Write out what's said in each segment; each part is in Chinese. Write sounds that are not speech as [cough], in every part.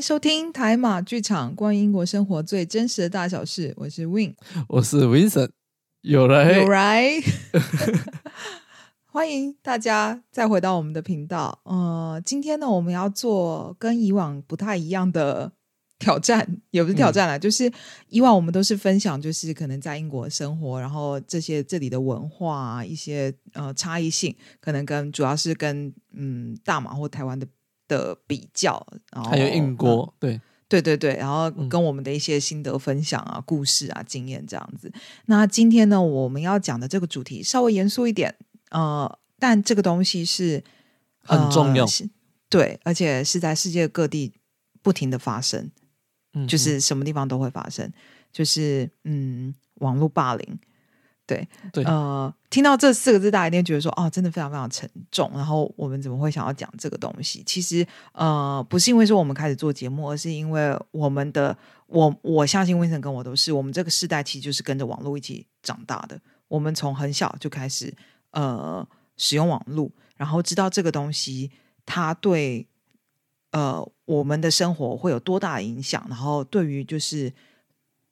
迎收听台马剧场，关于英国生活最真实的大小事。我是 Win，我是 Vincent，有来有来，[laughs] 欢迎大家再回到我们的频道。呃，今天呢，我们要做跟以往不太一样的挑战，[laughs] 也不是挑战啦，就是以往我们都是分享，就是可能在英国生活，然后这些这里的文化啊，一些呃差异性，可能跟主要是跟嗯大马或台湾的。的比较，然后还有英国，对对对对，然后跟我们的一些心得分享啊、故事啊、经验这样子。那今天呢，我们要讲的这个主题稍微严肃一点，呃，但这个东西是很重要，对，而且是在世界各地不停的发生，嗯，就是什么地方都会发生，就是嗯，网络霸凌。对对，呃，听到这四个字，大家一定觉得说，哦，真的非常非常沉重。然后我们怎么会想要讲这个东西？其实，呃，不是因为说我们开始做节目，而是因为我们的，我我相信温森跟我都是，我们这个世代其实就是跟着网络一起长大的。我们从很小就开始，呃，使用网络，然后知道这个东西它对，呃，我们的生活会有多大的影响，然后对于就是。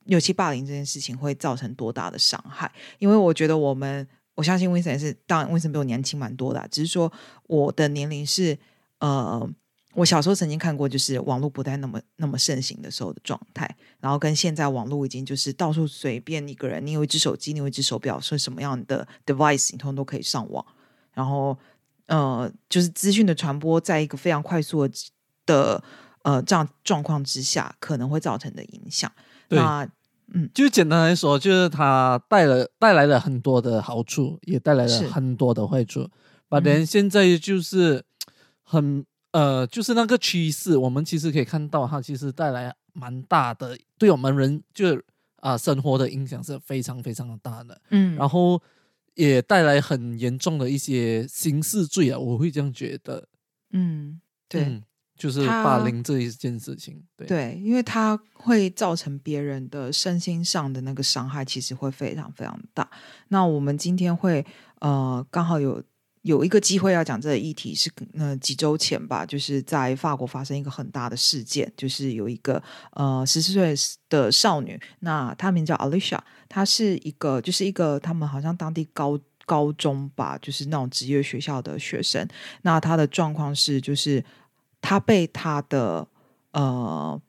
六七霸凌这件事情会造成多大的伤害？因为我觉得我们，我相信 Vincent 是，当然 Vincent 比我年轻蛮多的，只是说我的年龄是，呃，我小时候曾经看过，就是网络不太那么那么盛行的时候的状态，然后跟现在网络已经就是到处随便一个人，你有一只手机，你有一只手表，说什么样的 device，你通通都可以上网，然后呃，就是资讯的传播，在一个非常快速的呃这样状况之下，可能会造成的影响，那。嗯，就简单来说，就是它带了带来了很多的好处，也带来了很多的坏处。把人现在就是很呃，就是那个趋势，我们其实可以看到，它其实带来蛮大的，对我们人就啊生活的影响是非常非常的大的。嗯，然后也带来很严重的一些刑事罪啊，我会这样觉得。嗯，对。就是霸凌这一件事情，对对，因为它会造成别人的身心上的那个伤害，其实会非常非常大。那我们今天会呃，刚好有有一个机会要讲这个议题，是呃几周前吧，就是在法国发生一个很大的事件，就是有一个呃十四岁的少女，那她名叫 Alicia，她是一个就是一个他们好像当地高高中吧，就是那种职业学校的学生，那她的状况是就是。他被他的呃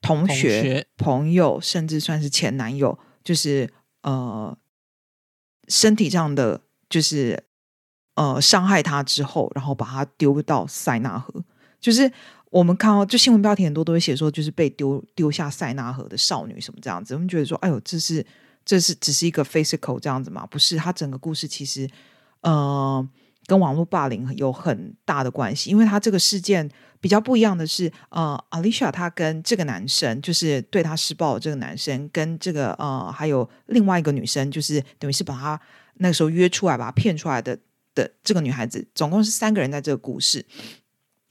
同学、朋友，甚至算是前男友，就是呃身体上的，就是呃伤害他之后，然后把他丢到塞纳河。就是我们看到，就新闻标题很多都会写说，就是被丢丢下塞纳河的少女什么这样子。我们觉得说，哎呦，这是这是只是一个 physical 这样子嘛？不是，他整个故事其实呃跟网络霸凌有很大的关系，因为他这个事件。比较不一样的是，呃，Alicia 她跟这个男生，就是对她施暴的这个男生，跟这个呃，还有另外一个女生，就是等于是把她那个时候约出来，把她骗出来的的这个女孩子，总共是三个人在这个故事。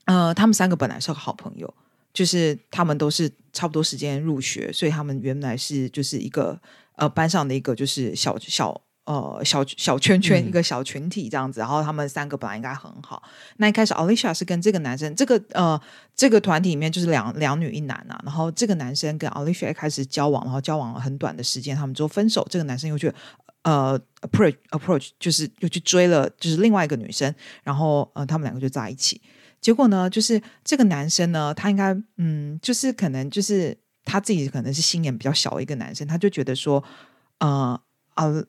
呃，他们三个本来是个好朋友，就是他们都是差不多时间入学，所以他们原来是就是一个呃班上的一个就是小小。呃，小小圈圈一个小群体这样子，然后他们三个本来应该很好。那一开始，Alicia 是跟这个男生，这个呃，这个团体里面就是两两女一男啊。然后这个男生跟 Alicia 一开始交往，然后交往了很短的时间，他们之后分手。这个男生又去呃 approach approach，就是又去追了就是另外一个女生，然后呃，他们两个就在一起。结果呢，就是这个男生呢，他应该嗯，就是可能就是他自己可能是心眼比较小的一个男生，他就觉得说呃啊。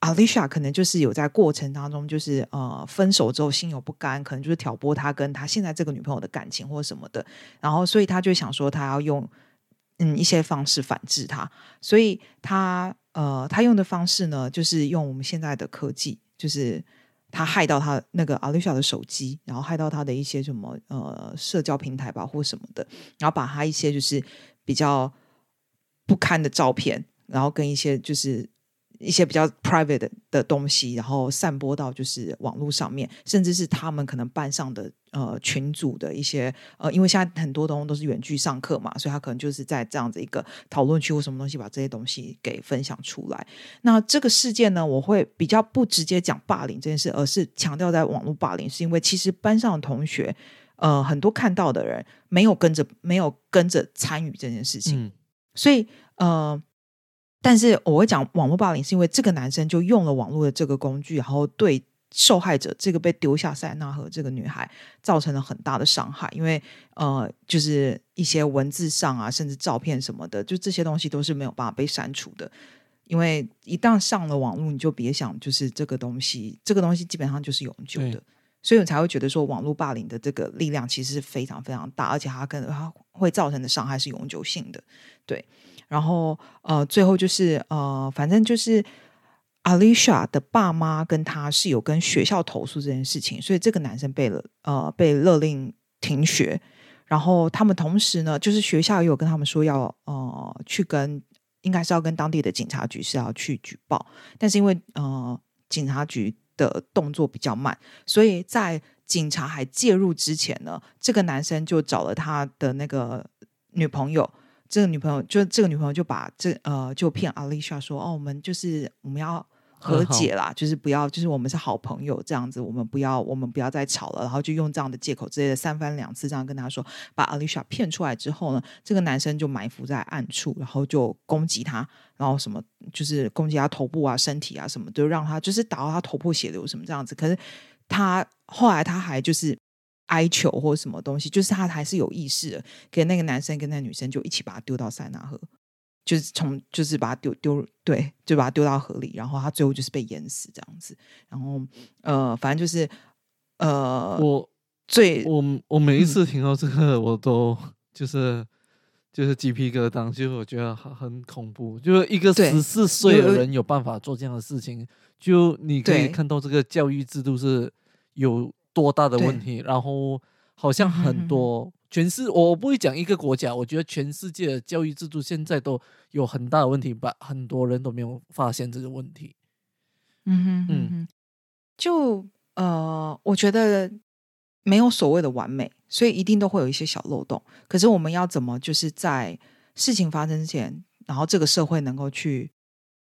Alicia 可能就是有在过程当中，就是呃分手之后心有不甘，可能就是挑拨他跟他现在这个女朋友的感情或什么的，然后所以他就想说他要用嗯一些方式反制他，所以他呃他用的方式呢，就是用我们现在的科技，就是他害到他那个 Alicia 的手机，然后害到他的一些什么呃社交平台吧或什么的，然后把他一些就是比较不堪的照片，然后跟一些就是。一些比较 private 的东西，然后散播到就是网络上面，甚至是他们可能班上的呃群组的一些呃，因为现在很多东西都是远距上课嘛，所以他可能就是在这样子一个讨论区或什么东西把这些东西给分享出来。那这个事件呢，我会比较不直接讲霸凌这件事，而是强调在网络霸凌，是因为其实班上的同学呃很多看到的人没有跟着没有跟着参与这件事情，所以呃，但是我会讲网络霸凌，是因为这个男生就用了网络的这个工具，然后对。受害者这个被丢下塞纳河这个女孩造成了很大的伤害，因为呃，就是一些文字上啊，甚至照片什么的，就这些东西都是没有办法被删除的。因为一旦上了网络，你就别想就是这个东西，这个东西基本上就是永久的。所以我才会觉得说，网络霸凌的这个力量其实是非常非常大，而且它跟它会造成的伤害是永久性的。对，然后呃，最后就是呃，反正就是。Alicia 的爸妈跟他是有跟学校投诉这件事情，所以这个男生被了呃被勒令停学。然后他们同时呢，就是学校也有跟他们说要呃去跟应该是要跟当地的警察局是要去举报，但是因为呃警察局的动作比较慢，所以在警察还介入之前呢，这个男生就找了他的那个女朋友。这个女朋友就这个女朋友就把这呃就骗 Alicia 说哦，我们就是我们要和解啦，就是不要就是我们是好朋友这样子，我们不要我们不要再吵了，然后就用这样的借口之类的三番两次这样跟她说，把 Alicia 骗出来之后呢，这个男生就埋伏在暗处，然后就攻击他，然后什么就是攻击他头部啊、身体啊什么，就让他就是打到他头破血流什么这样子。可是他后来他还就是。哀求或什么东西，就是他还是有意识的，给那个男生跟那女生就一起把他丢到塞纳河，就是从就是把他丢丢对，就把他丢到河里，然后他最后就是被淹死这样子。然后呃，反正就是呃，我最我我每一次听到这个，我都就是就是鸡皮疙瘩，就我觉得很很恐怖。就一个十四岁的人有办法做这样的事情，就你可以看到这个教育制度是有。多大的问题？然后好像很多全世，我不会讲一个国家，我觉得全世界的教育制度现在都有很大的问题，吧很多人都没有发现这个问题。嗯哼嗯，就呃，我觉得没有所谓的完美，所以一定都会有一些小漏洞。可是我们要怎么就是在事情发生之前，然后这个社会能够去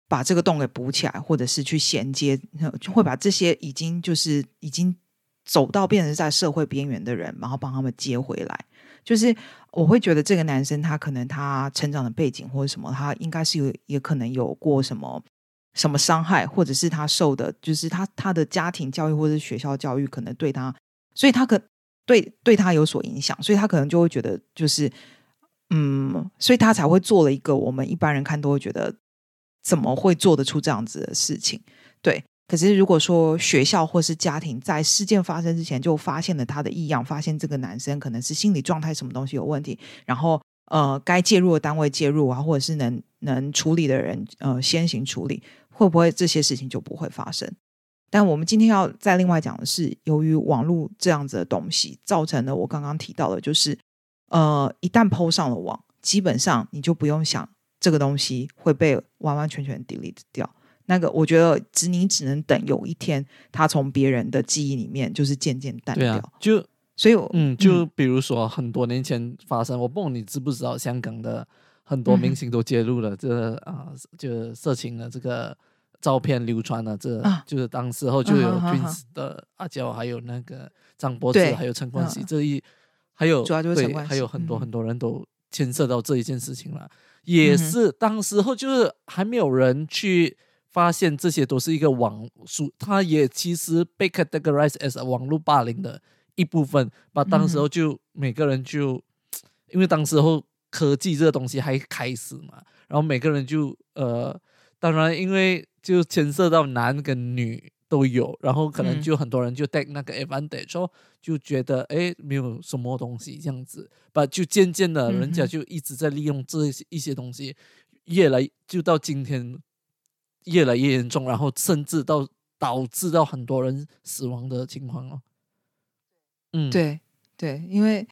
把这个洞给补起来，或者是去衔接，就会把这些已经就是已经。走到变成在社会边缘的人，然后帮他们接回来。就是我会觉得这个男生他可能他成长的背景或者什么，他应该是有也可能有过什么什么伤害，或者是他受的，就是他他的家庭教育或者是学校教育可能对他，所以他可对对他有所影响，所以他可能就会觉得就是嗯，所以他才会做了一个我们一般人看都会觉得怎么会做得出这样子的事情，对。可是，如果说学校或是家庭在事件发生之前就发现了他的异样，发现这个男生可能是心理状态什么东西有问题，然后呃，该介入的单位介入啊，或者是能能处理的人呃先行处理，会不会这些事情就不会发生？但我们今天要再另外讲的是，由于网络这样子的东西，造成了我刚刚提到的，就是呃，一旦抛上了网，基本上你就不用想这个东西会被完完全全 delete 掉。那个，我觉得只你只能等有一天，他从别人的记忆里面就是渐渐淡掉。就。所以，嗯，就比如说很多年前发生，我不懂你知不知道，香港的很多明星都揭露了这啊，就色情的这个照片流传了，这就是当时候就有 Twins 的阿娇，还有那个张柏芝，还有陈冠希这一，还有对，还有很多很多人都牵涉到这一件事情了，也是当时候就是还没有人去。发现这些都是一个网属，它也其实被 categorize as 网络霸凌的一部分。把当时候就每个人就，因为当时候科技这个东西还开始嘛，然后每个人就呃，当然因为就牵涉到男跟女都有，然后可能就很多人就 take 那个 advantage，说就觉得哎没有什么东西这样子，把就渐渐的人家就一直在利用这些一些东西，越来就到今天。越来越严重，然后甚至到导致到很多人死亡的情况哦。嗯，对对，因为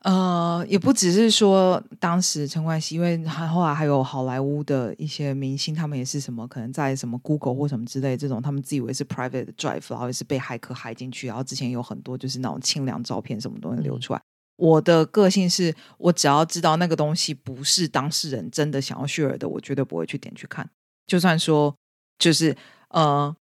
呃，也不只是说当时陈冠希，因为还后来还有好莱坞的一些明星，他们也是什么可能在什么 Google 或什么之类这种，他们自以为是 private drive，然后也是被骇客害进去，然后之前有很多就是那种清凉照片什么东西流出来。我的个性是我只要知道那个东西不是当事人真的想要 share 的，我绝对不会去点去看。就算说，就是呃，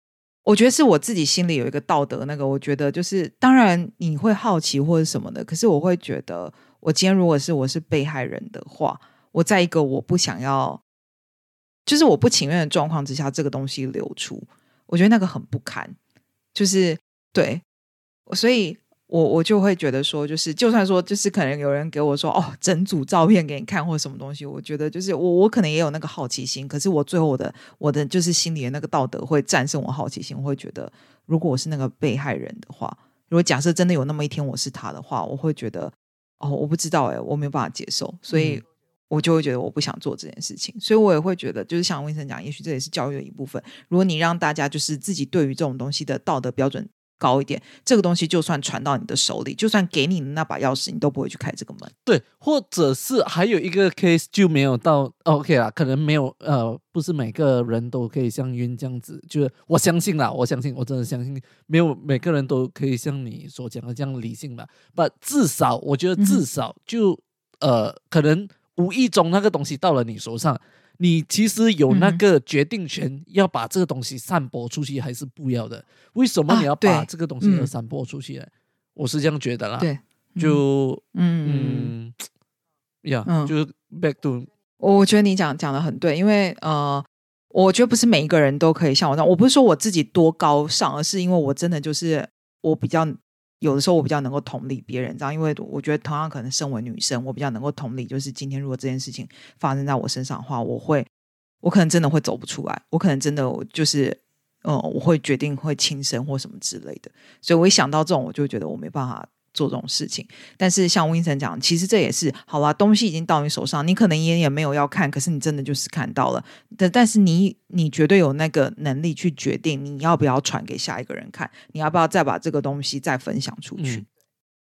我觉得是我自己心里有一个道德，那个我觉得就是，当然你会好奇或者什么的，可是我会觉得，我今天如果是我是被害人的话，我在一个我不想要，就是我不情愿的状况之下，这个东西流出，我觉得那个很不堪，就是对，所以。我我就会觉得说，就是就算说，就是可能有人给我说哦，整组照片给你看或者什么东西，我觉得就是我我可能也有那个好奇心，可是我最后我的我的就是心里的那个道德会战胜我好奇心，我会觉得如果我是那个被害人的话，如果假设真的有那么一天我是他的话，我会觉得哦，我不知道哎，我没有办法接受，所以我就会觉得我不想做这件事情，所以我也会觉得就是像温生讲，也许这也是教育的一部分。如果你让大家就是自己对于这种东西的道德标准。高一点，这个东西就算传到你的手里，就算给你那把钥匙，你都不会去开这个门。对，或者是还有一个 case 就没有到 OK 啦，可能没有呃，不是每个人都可以像晕这样子。就是我相信啦，我相信，我真的相信，没有每个人都可以像你所讲的这样理性吧。不，至少我觉得至少就呃，可能无意中那个东西到了你手上。你其实有那个决定权，要把这个东西散播出去还是不要的？为什么你要把这个东西要散播出去呢？我是这样觉得啦。对，就嗯，呀，就是 back to，我觉得你讲讲的很对，因为呃，我觉得不是每一个人都可以像我这样。我不是说我自己多高尚，而是因为我真的就是我比较。有的时候我比较能够同理别人，这样，因为我觉得同样可能身为女生，我比较能够同理，就是今天如果这件事情发生在我身上的话，我会，我可能真的会走不出来，我可能真的就是，嗯，我会决定会轻生或什么之类的，所以我一想到这种，我就觉得我没办法。做这种事情，但是像温森讲，其实这也是好啦，东西已经到你手上，你可能也也没有要看，可是你真的就是看到了。但但是你你绝对有那个能力去决定你要不要传给下一个人看，你要不要再把这个东西再分享出去？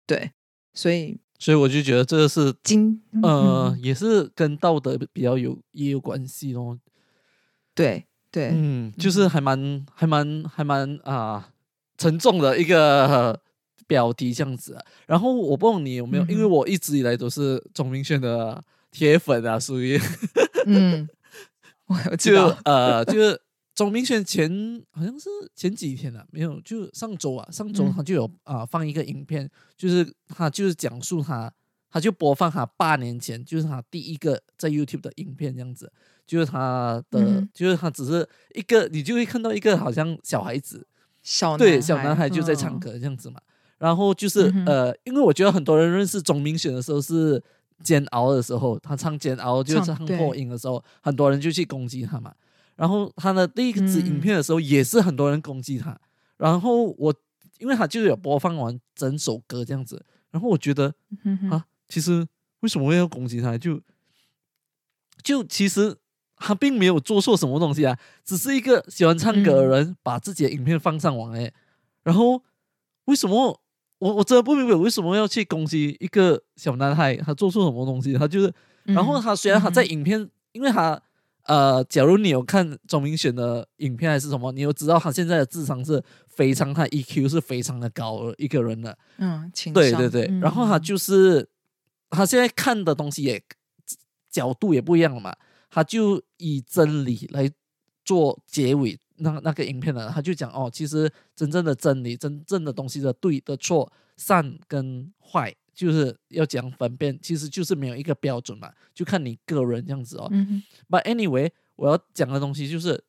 对，所以所以我就觉得这个是经呃也是跟道德比较有也有关系咯。对对，嗯，就是还蛮还蛮还蛮啊沉重的一个。标题这样子啊，然后我不知道你有没有，因为我一直以来都是钟明轩的铁粉啊，属于嗯，[laughs] 我就呃，就是钟明轩前好像是前几天啊，没有，就上周啊，上周他就有啊放一个影片，就是他就是讲述他，他就播放他八年前，就是他第一个在 YouTube 的影片这样子，就是他的，就是他只是一个，你就会看到一个好像小孩子，小对小男孩就在唱歌这样子嘛。然后就是呃，因为我觉得很多人认识钟明轩的时候是《煎熬》的时候，他唱《煎熬》就是唱破音的时候，很多人就去攻击他嘛。然后他的第一支影片的时候，也是很多人攻击他。然后我因为他就有播放完整首歌这样子，然后我觉得啊，其实为什么要攻击他？就就其实他并没有做错什么东西啊，只是一个喜欢唱歌的人把自己的影片放上网哎，然后为什么？我我真的不明白为什么要去攻击一个小男孩，他做错什么东西？他就是，然后他虽然他在影片，因为他呃，假如你有看钟明选的影片还是什么，你有知道他现在的智商是非常，他 EQ 是非常的高的一个人的，嗯，对对对，然后他就是他现在看的东西也角度也不一样了嘛，他就以真理来做结尾。那那个影片呢，他就讲哦，其实真正的真理、真正的东西的对的错、善跟坏，就是要讲分辨，其实就是没有一个标准嘛，就看你个人这样子哦。嗯 But anyway，我要讲的东西就是，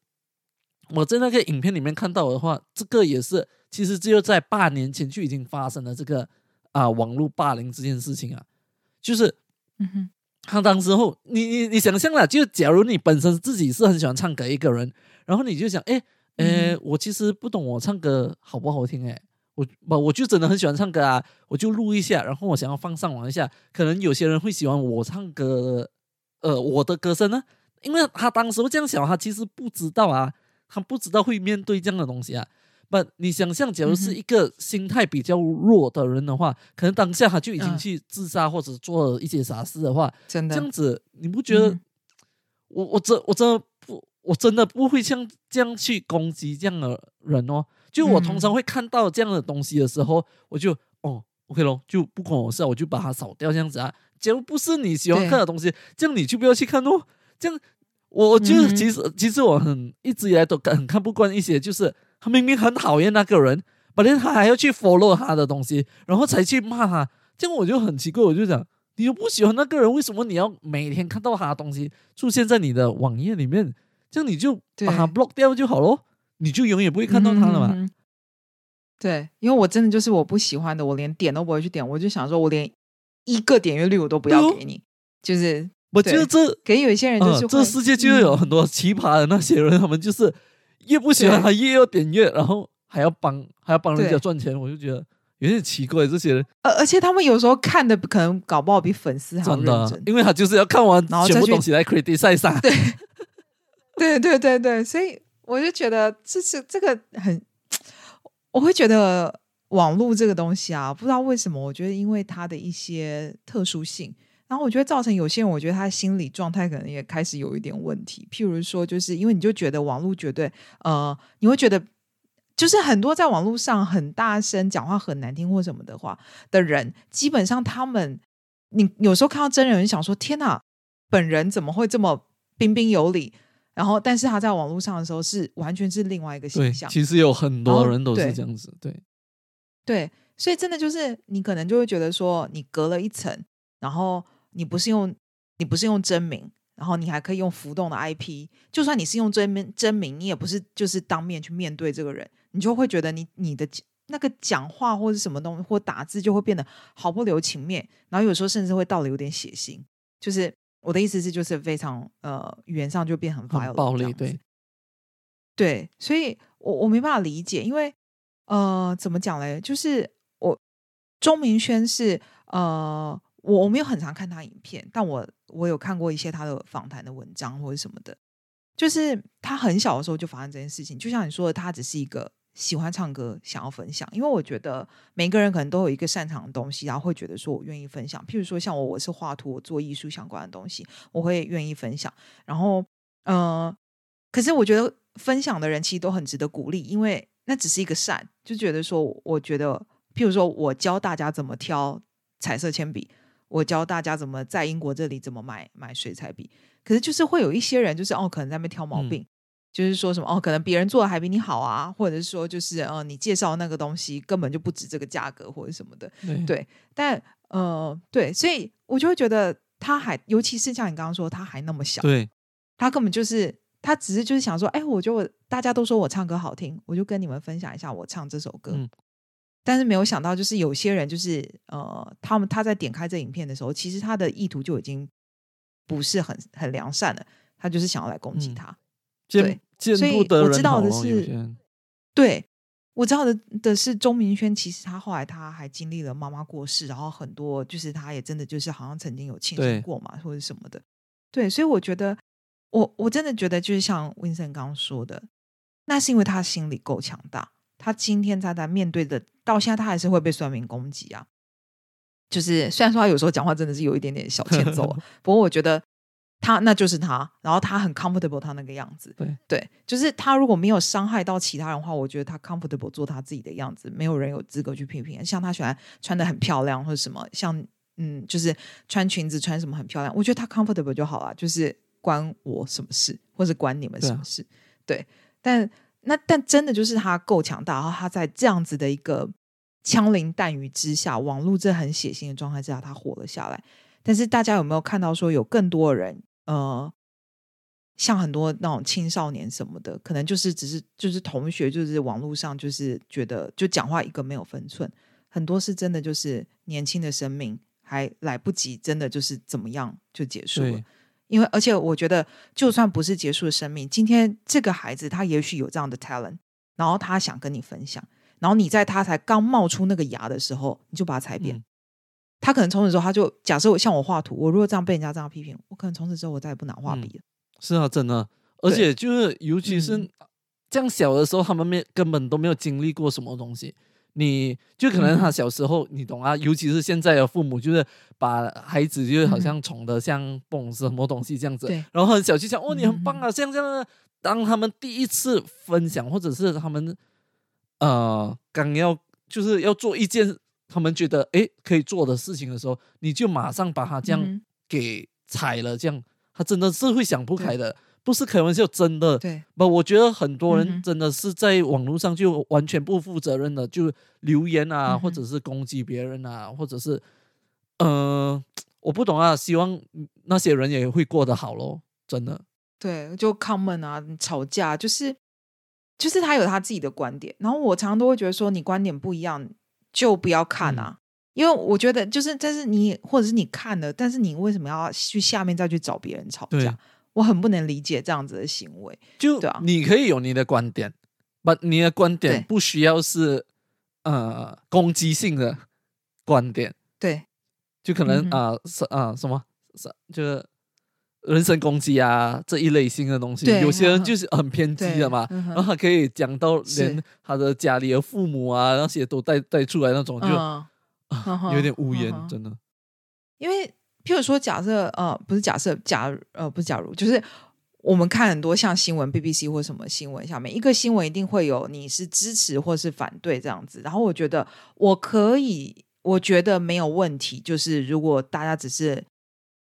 我在那个影片里面看到的话，这个也是其实只有在八年前就已经发生了这个啊网络霸凌这件事情啊，就是，嗯哼，他当时候，你你你想象了，就假如你本身自己是很喜欢唱歌一个人。然后你就想，哎，呃，我其实不懂我唱歌好不好听，哎，我不，我就真的很喜欢唱歌啊，我就录一下，然后我想要放上网一下，可能有些人会喜欢我唱歌，呃，我的歌声呢，因为他当时这样想，他其实不知道啊，他不知道会面对这样的东西啊。不，你想象，假如是一个心态比较弱的人的话，可能当下他就已经去自杀或者做了一些傻事的话，真的这样子，你不觉得？我我真我真。我真的不会像这样去攻击这样的人哦。就我通常会看到这样的东西的时候，我就哦，OK 咯，就不关我事，我就把它扫掉这样子啊。假如不是你喜欢看的东西，这样你就不要去看哦。这样，我就其实其实我很一直以来都很看不惯一些，就是他明明很讨厌那个人，本来他还要去 follow 他的东西，然后才去骂他。这样我就很奇怪，我就想，你又不喜欢那个人，为什么你要每天看到他的东西出现在你的网页里面？这样你就把它 block 掉就好咯，你就永远不会看到它了嘛。对，因为我真的就是我不喜欢的，我连点都不会去点，我就想说，我连一个点阅率我都不要给你，就是我觉得这给有一些人就是这世界就有很多奇葩的那些人，他们就是越不喜欢他越要点阅，然后还要帮还要帮人家赚钱，我就觉得有点奇怪这些人。而而且他们有时候看的可能搞不好比粉丝还认真，因为他就是要看完全部东西来 criticize。对，对对对对，所以我就觉得这是这个很。我会觉得网络这个东西啊，不知道为什么，我觉得因为它的一些特殊性，然后我觉得造成有些人，我觉得他心理状态可能也开始有一点问题。譬如说，就是因为你就觉得网络绝对呃，你会觉得就是很多在网络上很大声讲话很难听或什么的话的人，基本上他们你有时候看到真人，想说天哪，本人怎么会这么彬彬有礼？然后，但是他在网络上的时候是完全是另外一个形象。其实有很多人都是这样子，对，对，所以真的就是你可能就会觉得说，你隔了一层，然后你不是用你不是用真名，然后你还可以用浮动的 IP，就算你是用真名真名，你也不是就是当面去面对这个人，你就会觉得你你的那个讲话或者什么东西或打字就会变得毫不留情面，然后有时候甚至会到了有点血腥，就是。我的意思是，就是非常呃，语言上就变很暴力，对，对，所以我我没办法理解，因为呃，怎么讲嘞？就是我钟明轩是呃，我我没有很常看他影片，但我我有看过一些他的访谈的文章或者什么的，就是他很小的时候就发生这件事情，就像你说的，他只是一个。喜欢唱歌，想要分享，因为我觉得每个人可能都有一个擅长的东西，然后会觉得说我愿意分享。譬如说像我，我是画图，我做艺术相关的东西，我会愿意分享。然后，呃，可是我觉得分享的人其实都很值得鼓励，因为那只是一个善，就觉得说，我觉得，譬如说我教大家怎么挑彩色铅笔，我教大家怎么在英国这里怎么买买水彩笔，可是就是会有一些人，就是哦，可能在那边挑毛病。就是说什么哦，可能别人做的还比你好啊，或者是说，就是呃，你介绍那个东西根本就不值这个价格或者什么的，对。但呃，对，所以我就会觉得他还，尤其是像你刚刚说，他还那么小，对，他根本就是他只是就是想说，哎，我觉得我大家都说我唱歌好听，我就跟你们分享一下我唱这首歌。但是没有想到，就是有些人就是呃，他们他在点开这影片的时候，其实他的意图就已经不是很很良善了，他就是想要来攻击他。对，所以我知道的是，对我知道的的是钟明轩，其实他后来他还经历了妈妈过世，然后很多就是他也真的就是好像曾经有庆生过嘛，或者什么的。对，所以我觉得我我真的觉得就是像 Vincent 刚刚说的，那是因为他心理够强大。他今天他在面对的到现在，他还是会被算命攻击啊。就是虽然说他有时候讲话真的是有一点点小欠揍，[laughs] 不过我觉得。他那就是他，然后他很 comfortable，他那个样子，对对，就是他如果没有伤害到其他人的话，我觉得他 comfortable 做他自己的样子，没有人有资格去批评。像他喜欢穿的很漂亮或者什么，像嗯，就是穿裙子穿什么很漂亮，我觉得他 comfortable 就好了，就是关我什么事，或者关你们什么事？对，但那但真的就是他够强大，然后他在这样子的一个枪林弹雨之下，网络这很血腥的状态之下，他活了下来。但是大家有没有看到说有更多的人？呃，像很多那种青少年什么的，可能就是只是就是同学，就是网络上就是觉得就讲话一个没有分寸，很多是真的就是年轻的生命还来不及，真的就是怎么样就结束了。因为而且我觉得，就算不是结束的生命，今天这个孩子他也许有这样的 talent，然后他想跟你分享，然后你在他才刚冒出那个芽的时候，你就把他踩扁。他可能从此之后，他就假设我像我画图，我如果这样被人家这样批评，我可能从此之后我再也不拿画笔了。是啊，真的，而且就是尤其是这样小的时候，他们没根本都没有经历过什么东西，你就可能他小时候你懂啊，尤其是现在的父母，就是把孩子就好像宠的像蹦什么东西这样子，然后很小就讲哦你很棒啊，像这样，当他们第一次分享或者是他们呃刚要就是要做一件。他们觉得哎可以做的事情的时候，你就马上把他这样给踩了，这样他真的是会想不开的。不是开玩笑，真的。对，不，我觉得很多人真的是在网络上就完全不负责任的，就留言啊，或者是攻击别人啊，或者是，嗯，我不懂啊。希望那些人也会过得好咯，真的。对，就 common 啊，吵架就是，就是他有他自己的观点，然后我常常都会觉得说，你观点不一样就不要看啊，因为我觉得就是，但是你或者是你看了，但是你为什么要去下面再去找别人吵架？我很不能理解这样子的行为。就啊你可以有你的观点，不，你的观点不需要是呃攻击性的观点。对，就可能啊是啊什么是就是人身攻击啊这一类型的东西。有些人就是很偏激的嘛，然后他可以讲到连他的家里的父母啊那些都带带出来那种，就有点无言，真的。因为。譬如说，假设呃，不是假设，假呃，不是假如，就是我们看很多像新闻，BBC 或什么新闻，下面一个新闻一定会有你是支持或是反对这样子。然后我觉得我可以，我觉得没有问题。就是如果大家只是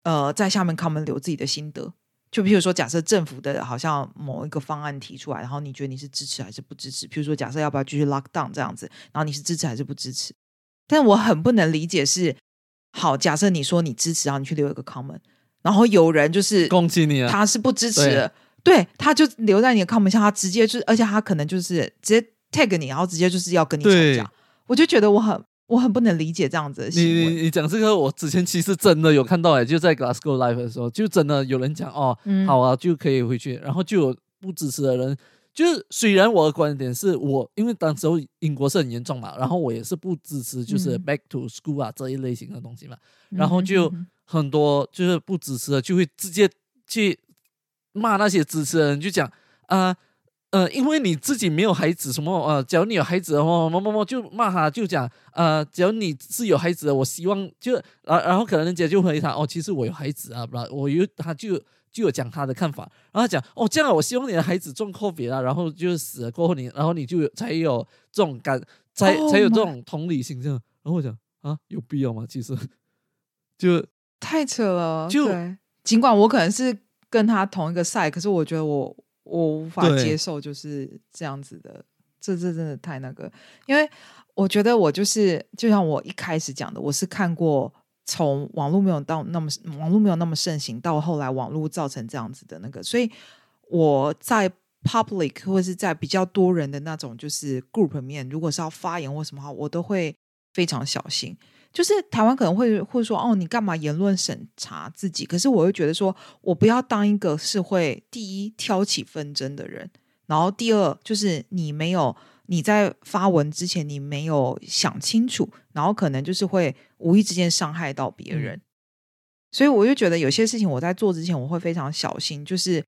呃在下面 comment 留自己的心得，就譬如说，假设政府的好像某一个方案提出来，然后你觉得你是支持还是不支持？譬如说，假设要不要继续 lock down 这样子，然后你是支持还是不支持？但我很不能理解是。好，假设你说你支持，然后你去留一个 comment，然后有人就是攻击你，他是不支持，对，他就留在你的 comment 下，他直接就是，而且他可能就是直接 tag 你，然后直接就是要跟你吵架，我就觉得我很我很不能理解这样子的行为。你你讲这个，我之前其实真的有看到哎，就在 Glasgow Live 的时候，就真的有人讲哦，好啊，就可以回去，然后就有不支持的人。就是虽然我的观点是我，因为当时候英国是很严重嘛，然后我也是不支持就是 back to school 啊这一类型的东西嘛，然后就很多就是不支持的就会直接去骂那些支持的人，就讲啊呃，因为你自己没有孩子什么呃，假如你有孩子的话，么么么就骂他，就讲呃，假如你是有孩子的，我希望就然然后可能人家就回他哦，其实我有孩子啊，不，我有他就。就有讲他的看法，然后讲哦，这样我希望你的孩子中 COVID 啊，然后就死了过后你，然后你就才有这种感，才才有这种同理心这样。然后我讲啊，有必要吗？其实就太扯了。就尽管我可能是跟他同一个赛，可是我觉得我我无法接受就是这样子的，这这真的太那个。因为我觉得我就是就像我一开始讲的，我是看过。从网络没有到那么网络没有那么盛行，到后来网络造成这样子的那个，所以我在 public 或者是在比较多人的那种就是 group 面，如果是要发言或什么话，我都会非常小心。就是台湾可能会会说哦，你干嘛言论审查自己？可是我会觉得说，我不要当一个是会第一挑起纷争的人，然后第二就是你没有。你在发文之前，你没有想清楚，然后可能就是会无意之间伤害到别人，所以我就觉得有些事情我在做之前，我会非常小心。就是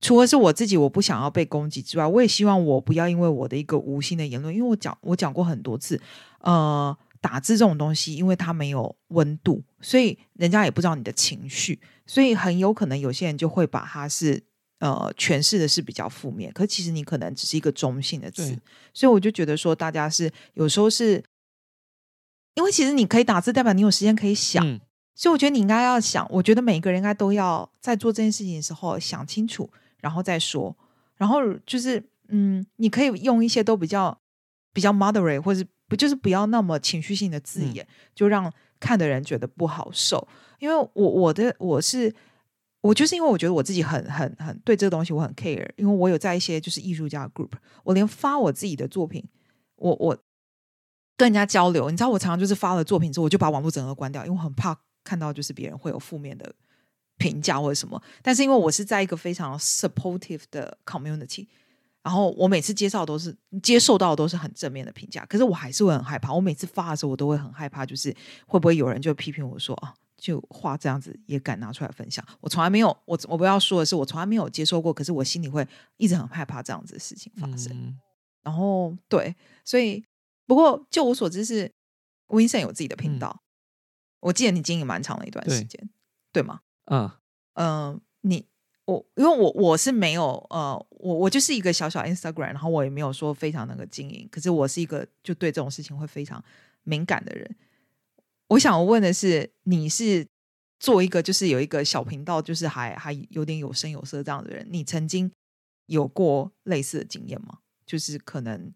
除了是我自己我不想要被攻击之外，我也希望我不要因为我的一个无心的言论，因为我讲我讲过很多次，呃，打字这种东西，因为它没有温度，所以人家也不知道你的情绪，所以很有可能有些人就会把它是。呃，诠释的是比较负面，可其实你可能只是一个中性的词，所以我就觉得说，大家是有时候是，因为其实你可以打字，代表你有时间可以想，所以我觉得你应该要想，我觉得每一个人应该都要在做这件事情的时候想清楚，然后再说，然后就是嗯，你可以用一些都比较比较 moderate，或者不就是不要那么情绪性的字眼，就让看的人觉得不好受，因为我我的我是。我就是因为我觉得我自己很很很对这个东西我很 care，因为我有在一些就是艺术家 group，我连发我自己的作品，我我跟人家交流，你知道我常常就是发了作品之后，我就把网络整个关掉，因为我很怕看到就是别人会有负面的评价或者什么。但是因为我是在一个非常 supportive 的 community，然后我每次介绍都是接受到的都是很正面的评价，可是我还是会很害怕。我每次发的时候，我都会很害怕，就是会不会有人就批评我说啊。就画这样子也敢拿出来分享，我从来没有，我我不要说的是，我从来没有接受过，可是我心里会一直很害怕这样子的事情发生。然后对，所以不过就我所知是 Vincent 有自己的频道，我记得你经营蛮长的一段时间，对吗？嗯嗯，你我因为我我是没有呃，我我就是一个小小 Instagram，然后我也没有说非常那个经营，可是我是一个就对这种事情会非常敏感的人。我想问的是，你是做一个就是有一个小频道，就是还还有点有声有色这样的人，你曾经有过类似的经验吗？就是可能，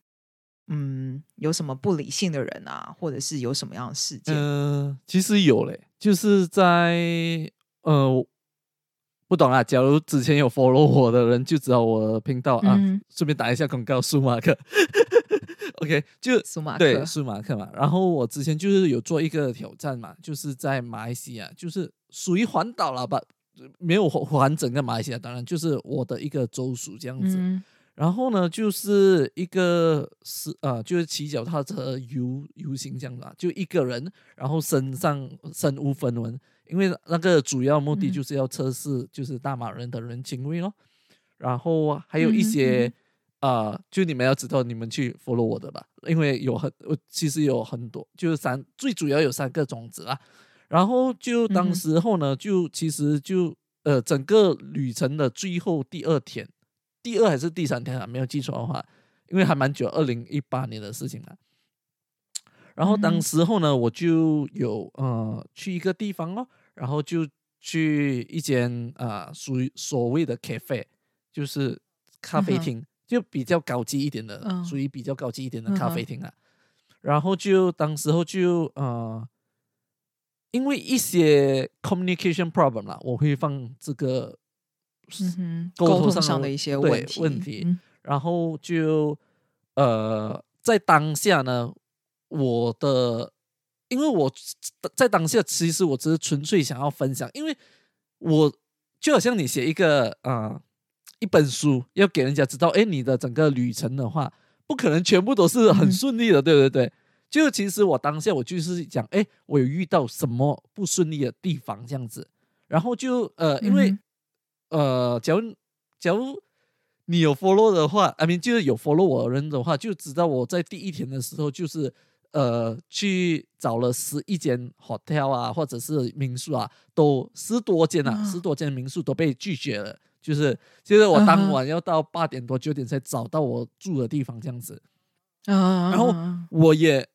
嗯，有什么不理性的人啊，或者是有什么样的事件？嗯，其实有嘞，就是在呃，不懂啊。假如之前有 follow 我的人就知道我的频道啊，顺便打一下广告，舒马克。[laughs] OK，就舒马克，对，舒马克嘛。然后我之前就是有做一个挑战嘛，就是在马来西亚，就是属于环岛了吧，没有环整个马来西亚，当然就是我的一个州属这样子。然后呢，就是一个是呃，就是骑脚踏车游游行这样子啊，就一个人，然后身上身无分文，因为那个主要目的就是要测试就是大马人的人情味咯。然后还有一些。啊，就你们要知道，你们去 follow 我的吧，因为有很，我其实有很多，就是三，最主要有三个种子啊。然后就当时候呢，就其实就呃，整个旅程的最后第二天，第二还是第三天啊，没有记错的话，因为还蛮久，二零一八年的事情了。然后当时候呢，我就有呃去一个地方哦，然后就去一间啊属于所谓的 cafe，就是咖啡厅。就比较高级一点的，属于比较高级一点的咖啡厅啊。然后就当时候就呃，因为一些 communication problem 啦，我会放这个沟通上的一些问题问题。然后就呃，在当下呢，我的因为我在当下其实我只是纯粹想要分享，因为我就好像你写一个啊。一本书要给人家知道，哎，你的整个旅程的话，不可能全部都是很顺利的，对不对？就其实我当下我就是讲，哎，我有遇到什么不顺利的地方这样子，然后就呃，因为呃，假如假如你有 follow 的话，I mean 就是有 follow 我的人的话，就知道我在第一天的时候就是呃去找了十一间 hotel 啊，或者是民宿啊，都十多间啊，十多间民宿都被拒绝了。就是，就是我当晚要到八点多九点才找到我住的地方这样子，啊，然后我也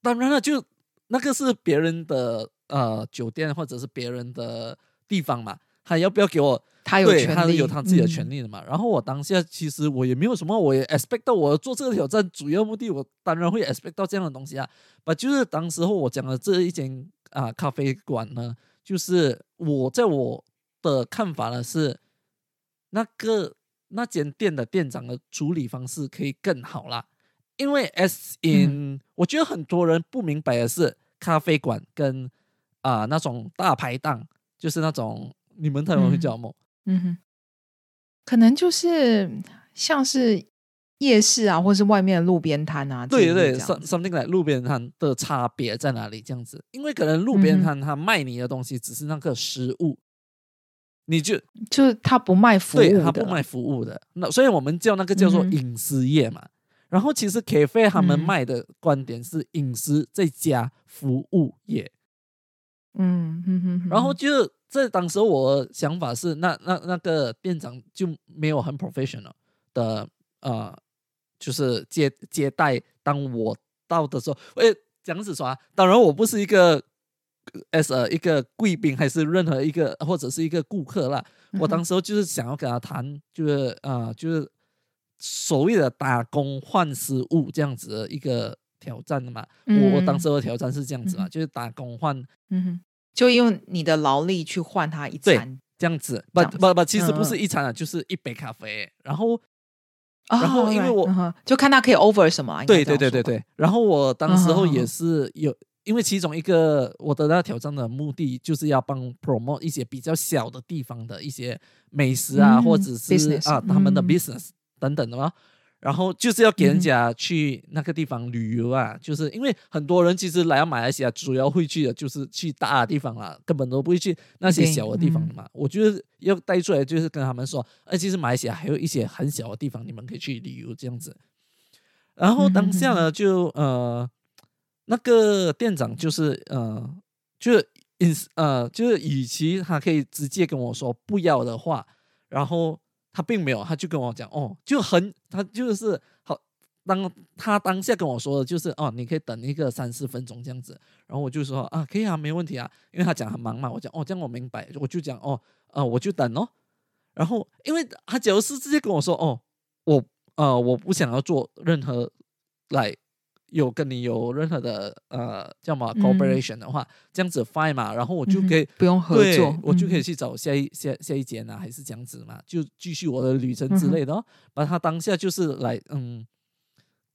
当然了，就那个是别人的呃酒店或者是别人的地方嘛，他要不要给我？他有权利，有他自己的权利的嘛。然后我当下其实我也没有什么，我也 expect 到我做这个挑战主要目的，我当然会 expect 到这样的东西啊。把就是当时候我讲的这一间啊咖啡馆呢，就是我在我的看法呢是。那个那间店的店长的处理方式可以更好啦，因为 S in 我觉得很多人不明白的是，咖啡馆跟啊那种大排档，就是那种你们台湾会叫什么？嗯哼，可能就是像是夜市啊，或是外面的路边摊啊。对对，something like 路边摊的差别在哪里？这样子，因为可能路边摊他卖你的东西只是那个食物。你就就是他不卖服务，对他不卖服务的，那所以我们叫那个叫做饮食业嘛。然后其实 cafe 他们卖的观点是饮食再加服务业，嗯哼哼。然后就在当时我想法是，那那那个店长就没有很 professional 的呃，就是接接待。当我到的时候，哎，这样子说，当然我不是一个。as 一个贵宾还是任何一个或者是一个顾客啦，我当时候就是想要跟他谈，就是啊，就是所谓的打工换食物这样子的一个挑战的嘛。我我当时的挑战是这样子嘛，就是打工换，嗯哼，就用你的劳力去换他一餐，这样子。不不不，其实不是一餐啊，就是一杯咖啡。然后，然后因为我就看他可以 over 什么。对对对对对。然后我当时候也是有。因为其中一个我得到挑战的目的，就是要帮 promote 一些比较小的地方的一些美食啊，或者是啊他们的 business 等等的嘛。然后就是要给人家去那个地方旅游啊，就是因为很多人其实来到马来西亚，主要会去的就是去大的地方啦，根本都不会去那些小的地方嘛。我觉得要带出来，就是跟他们说，哎，其实马来西亚还有一些很小的地方，你们可以去旅游这样子。然后当下呢，就呃。那个店长就是呃，就是因呃，就是与其他可以直接跟我说不要的话，然后他并没有，他就跟我讲哦，就很他就是好，当他当下跟我说的就是哦，你可以等一个三四分钟这样子，然后我就说啊，可以啊，没问题啊，因为他讲很忙嘛，我讲哦，这样我明白，我就讲哦，呃，我就等哦，然后因为他假如是直接跟我说哦，我呃我不想要做任何来。有跟你有任何的呃叫什么 cooperation 的话，这样子 fine 嘛，然后我就可以不用合作，我就可以去找下一下下一间啊，还是这样子嘛，就继续我的旅程之类的哦。把他当下就是来嗯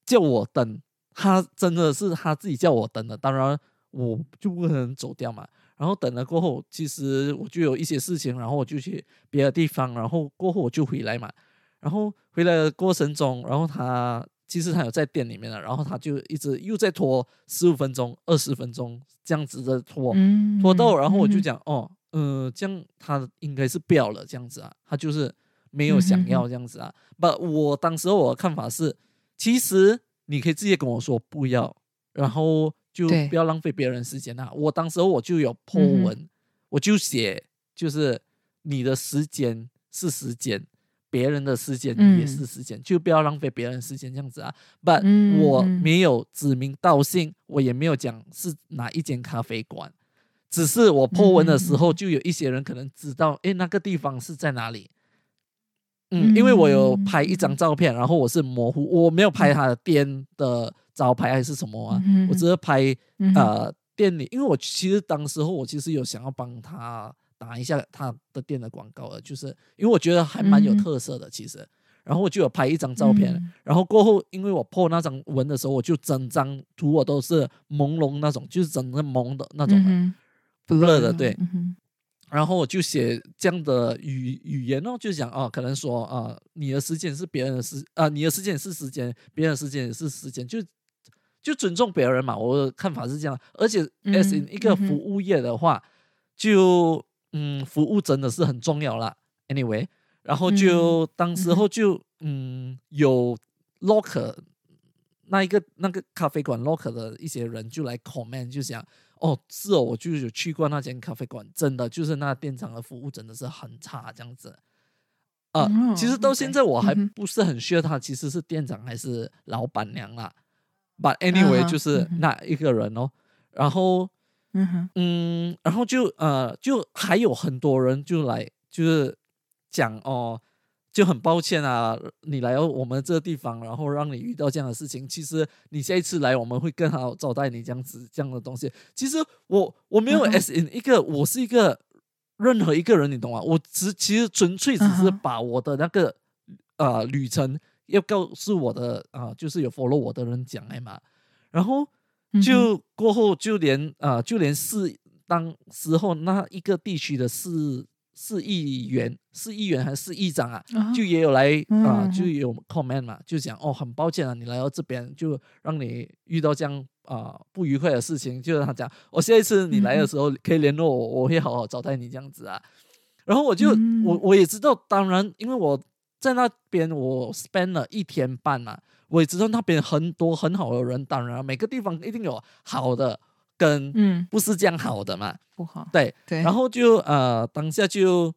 叫我等，他真的是他自己叫我等的，当然我就不可能走掉嘛。然后等了过后，其实我就有一些事情，然后我就去别的地方，然后过后我就回来嘛。然后回来的过程中，然后他。其实他有在店里面的，然后他就一直又在拖十五分钟、二十分钟这样子的拖，拖到，然后我就讲哦，嗯，这样他应该是不要了这样子啊，他就是没有想要这样子啊。不，我当时我的看法是，其实你可以直接跟我说不要，然后就不要浪费别人时间啊。我当时我就有破文，我就写，就是你的时间是时间。别人的时间也是时间，就不要浪费别人时间这样子啊。But 我没有指名道姓，我也没有讲是哪一间咖啡馆，只是我破文的时候，就有一些人可能知道，哎，那个地方是在哪里。嗯，因为我有拍一张照片，然后我是模糊，我没有拍他的店的招牌还是什么啊，我只是拍呃店里，因为我其实当时候我其实有想要帮他。打一下他的店的广告了，就是因为我觉得还蛮有特色的，其实，然后我就有拍一张照片，然后过后，因为我破那张文的时候，我就整张图我都是朦胧那种，就是整个蒙的那种，不热的，对，然后我就写这样的语语言哦，就讲哦，可能说啊，你的时间是别人的时啊，你的时间是时间，别人的时间也是时间，就就尊重别人嘛，我的看法是这样，而且 as 一个服务业的话，就。嗯，服务真的是很重要啦。Anyway，然后就当时候就嗯有 locker 那一个那个咖啡馆 locker 的一些人就来 comment 就讲哦是哦，我就有去过那间咖啡馆，真的就是那店长的服务真的是很差这样子。啊，其实到现在我还不是很需要他其实是店长还是老板娘啦。But anyway，就是那一个人哦，然后。嗯哼，嗯，然后就呃，就还有很多人就来，就是讲哦，就很抱歉啊，你来到我们这个地方，然后让你遇到这样的事情。其实你下一次来，我们会更好招待你这样子这样的东西。其实我我没有 S in 一个，我是一个任何一个人，你懂吗？我只其实纯粹只是把我的那个呃旅程要告诉我的啊，就是有 follow 我的人讲哎嘛，然后。就过后，就连啊，就连市当时候那一个地区的市市议员、市议员还是市议长啊，就也有来啊，就有 comment 嘛，就讲哦，很抱歉啊，你来到这边就让你遇到这样啊不愉快的事情，就让他讲，我下一次你来的时候可以联络我，我会好好招待你这样子啊。然后我就我我也知道，当然因为我在那边我 spend 了一天半嘛。我也知道那边很多很好的人，当然每个地方一定有好的跟嗯。不是这样好的嘛，不好对对，然后就呃当下就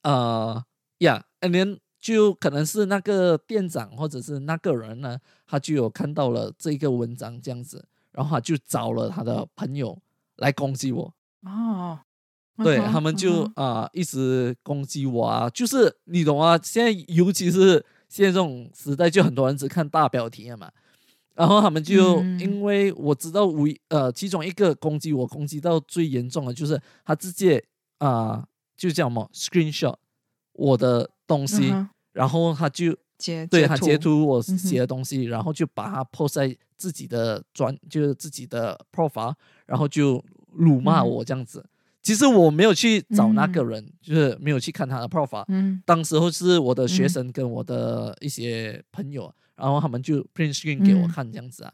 呃呀，and then 就可能是那个店长或者是那个人呢，他就有看到了这个文章这样子，然后他就找了他的朋友来攻击我。哦，对他们就啊一直攻击我啊，就是你懂啊，现在尤其是。现在这种时代，就很多人只看大标题了嘛，然后他们就因为我知道，唯呃其中一个攻击我攻击到最严重的，就是他直接啊就叫什么 screenshot 我的东西，然后他就截对他截图我写的东西，然后就把它 post 在自己的专就是自己的 profile，然后就辱骂我这样子。其实我没有去找那个人，就是没有去看他的 profile。嗯，当时候是我的学生跟我的一些朋友，然后他们就 print screen 给我看这样子啊，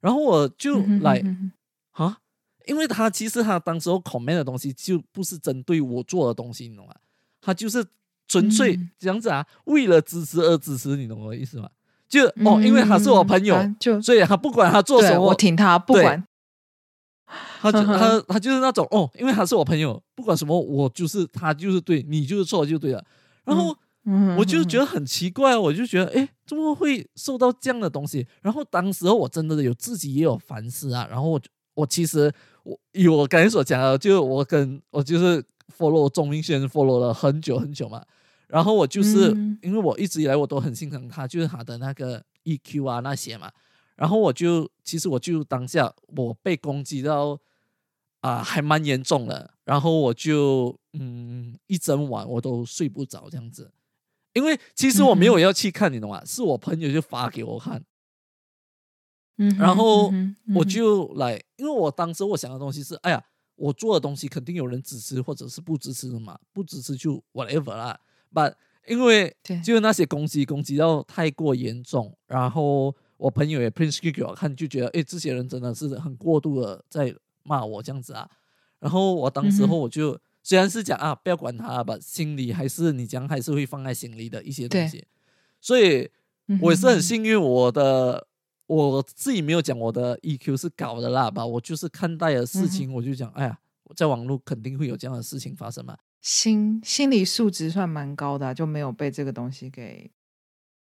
然后我就来啊，因为他其实他当时候 comment 的东西就不是针对我做的东西，你懂吗？他就是纯粹这样子啊，为了支持而支持，你懂我的意思吗？就哦，因为他是我朋友，就所以他不管他做什么，我挺他，不管。[laughs] 他就 [laughs] 他他就是那种哦，因为他是我朋友，不管什么我就是他就是对你就是错就对了。然后我就觉得很奇怪，我就觉得哎，怎么会受到这样的东西？然后当时候我真的有自己也有反思啊，然后我我其实我以我刚才所讲的，就我跟我就是 follow 钟明轩 follow 了很久很久嘛，然后我就是因为我一直以来我都很心疼他，就是他的那个 EQ 啊那些嘛，然后我就其实我就当下我被攻击到啊还蛮严重的，然后我就嗯一整晚我都睡不着这样子。因为其实我没有要去看，你懂吗？是我朋友就发给我看，嗯，然后我就来，因为我当时我想的东西是，哎呀，我做的东西肯定有人支持或者是不支持的嘛，不支持就 whatever 啦。But 因为就那些攻击攻击到太过严重，然后我朋友也 print screen 给我看，就觉得哎，这些人真的是很过度的在骂我这样子啊。然后我当时候我就。虽然是讲啊，不要管他吧，心里还是你讲还是会放在心里的一些东西。所以我也是很幸运，我的我自己没有讲我的 EQ 是高的啦吧，我就是看待的事情，我就讲，哎呀，在网络肯定会有这样的事情发生嘛。心心理素质算蛮高的，就没有被这个东西给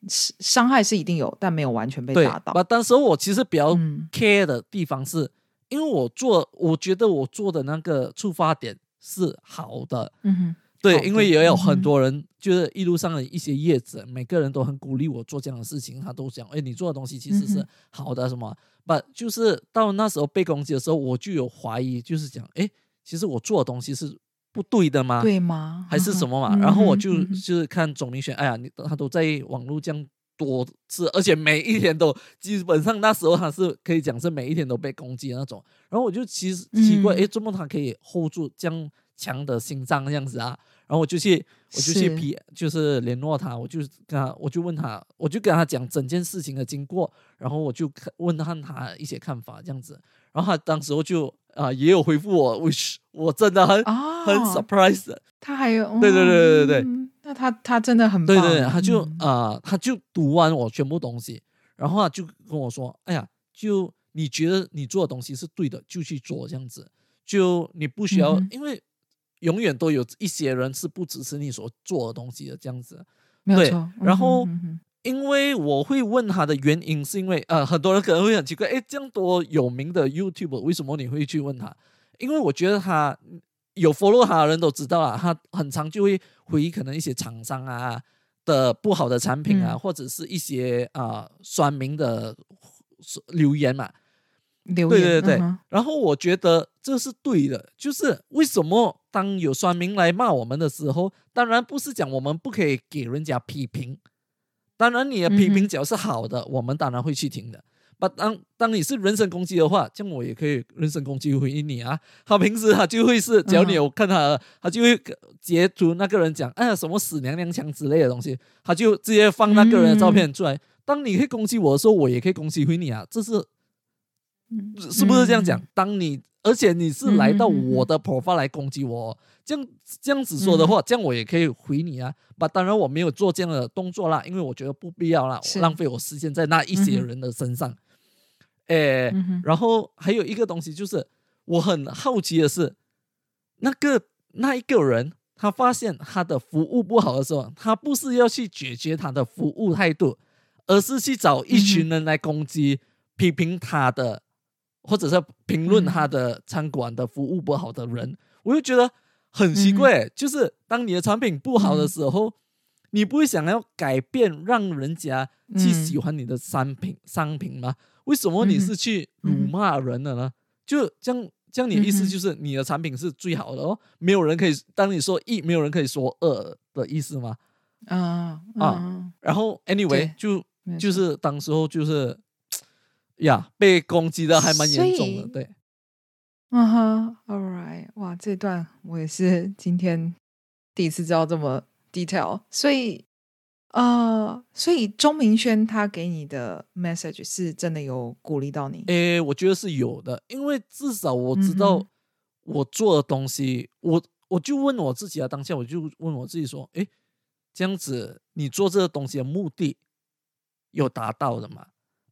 伤害是一定有，但没有完全被打到。当时我其实比较 care 的地方是，因为我做，我觉得我做的那个出发点。是好的，嗯哼，对，因为也有很多人，就是一路上的一些叶子，每个人都很鼓励我做这样的事情，他都讲，哎，你做的东西其实是好的，什么？不，就是到那时候被攻击的时候，我就有怀疑，就是讲，哎，其实我做的东西是不对的吗？对吗？还是什么嘛？然后我就就是看总明轩，哎呀，你他都在网络这样多次，而且每一天都基本上那时候他是可以讲是每一天都被攻击的那种。然后我就其实奇怪，哎，怎么他可以 hold 住这样强的心脏这样子啊？然后我就去，我就去批，就是联络他，我就跟他，我就问他，我就跟他讲整件事情的经过，然后我就问他他一些看法这样子。然后他当时候就啊也有回复我，which 我真的很很 surprise。他还有对对对对对。那他他真的很对对，他就啊，他就读完我全部东西，然后他就跟我说：“哎呀，就你觉得你做的东西是对的，就去做这样子。就你不需要，因为永远都有一些人是不支持你所做的东西的这样子。对，然后因为我会问他的原因，是因为呃，很多人可能会很奇怪，哎，这样多有名的 YouTube，为什么你会去问他？因为我觉得他。有 follow 他的人都知道啊，他很常就会回忆可能一些厂商啊的不好的产品啊，或者是一些啊酸民的留言嘛。留言对对对。然后我觉得这是对的，就是为什么当有酸民来骂我们的时候，当然不是讲我们不可以给人家批评，当然你的批评只要是好的，我们当然会去听的。把当当你是人身攻击的话，这样我也可以人身攻击回应你啊。他平时他就会是，只要你有看他，他就会截图那个人讲，哎呀什么死娘娘腔之类的东西，他就直接放那个人的照片出来。当你可以攻击我的时候，我也可以攻击回你啊。这是，是不是这样讲？当你而且你是来到我的 profile 来攻击我，这样这样子说的话，这样我也可以回你啊。把当然我没有做这样的动作啦，因为我觉得不必要啦，浪费我时间在那一些人的身上。哎，然后还有一个东西就是，我很好奇的是，那个那一个人，他发现他的服务不好的时候，他不是要去解决他的服务态度，而是去找一群人来攻击、批评他的，或者是评论他的餐馆的服务不好的人，我就觉得很奇怪，就是当你的产品不好的时候，你不会想要改变，让人家去喜欢你的商品商品吗？为什么你是去辱骂人的呢？就这样，这样你的意思就是你的产品是最好的哦，没有人可以当你说一，没有人可以说二的意思吗？啊啊，然后 anyway 就就是当时候就是呀，被攻击的还蛮严重的，对。嗯哼，All right，哇，这段我也是今天第一次知道这么 detail，所以。呃，所以钟明轩他给你的 message 是真的有鼓励到你？诶，我觉得是有的，因为至少我知道我做的东西，我我就问我自己啊，当下我就问我自己说，诶，这样子你做这个东西的目的有达到的吗？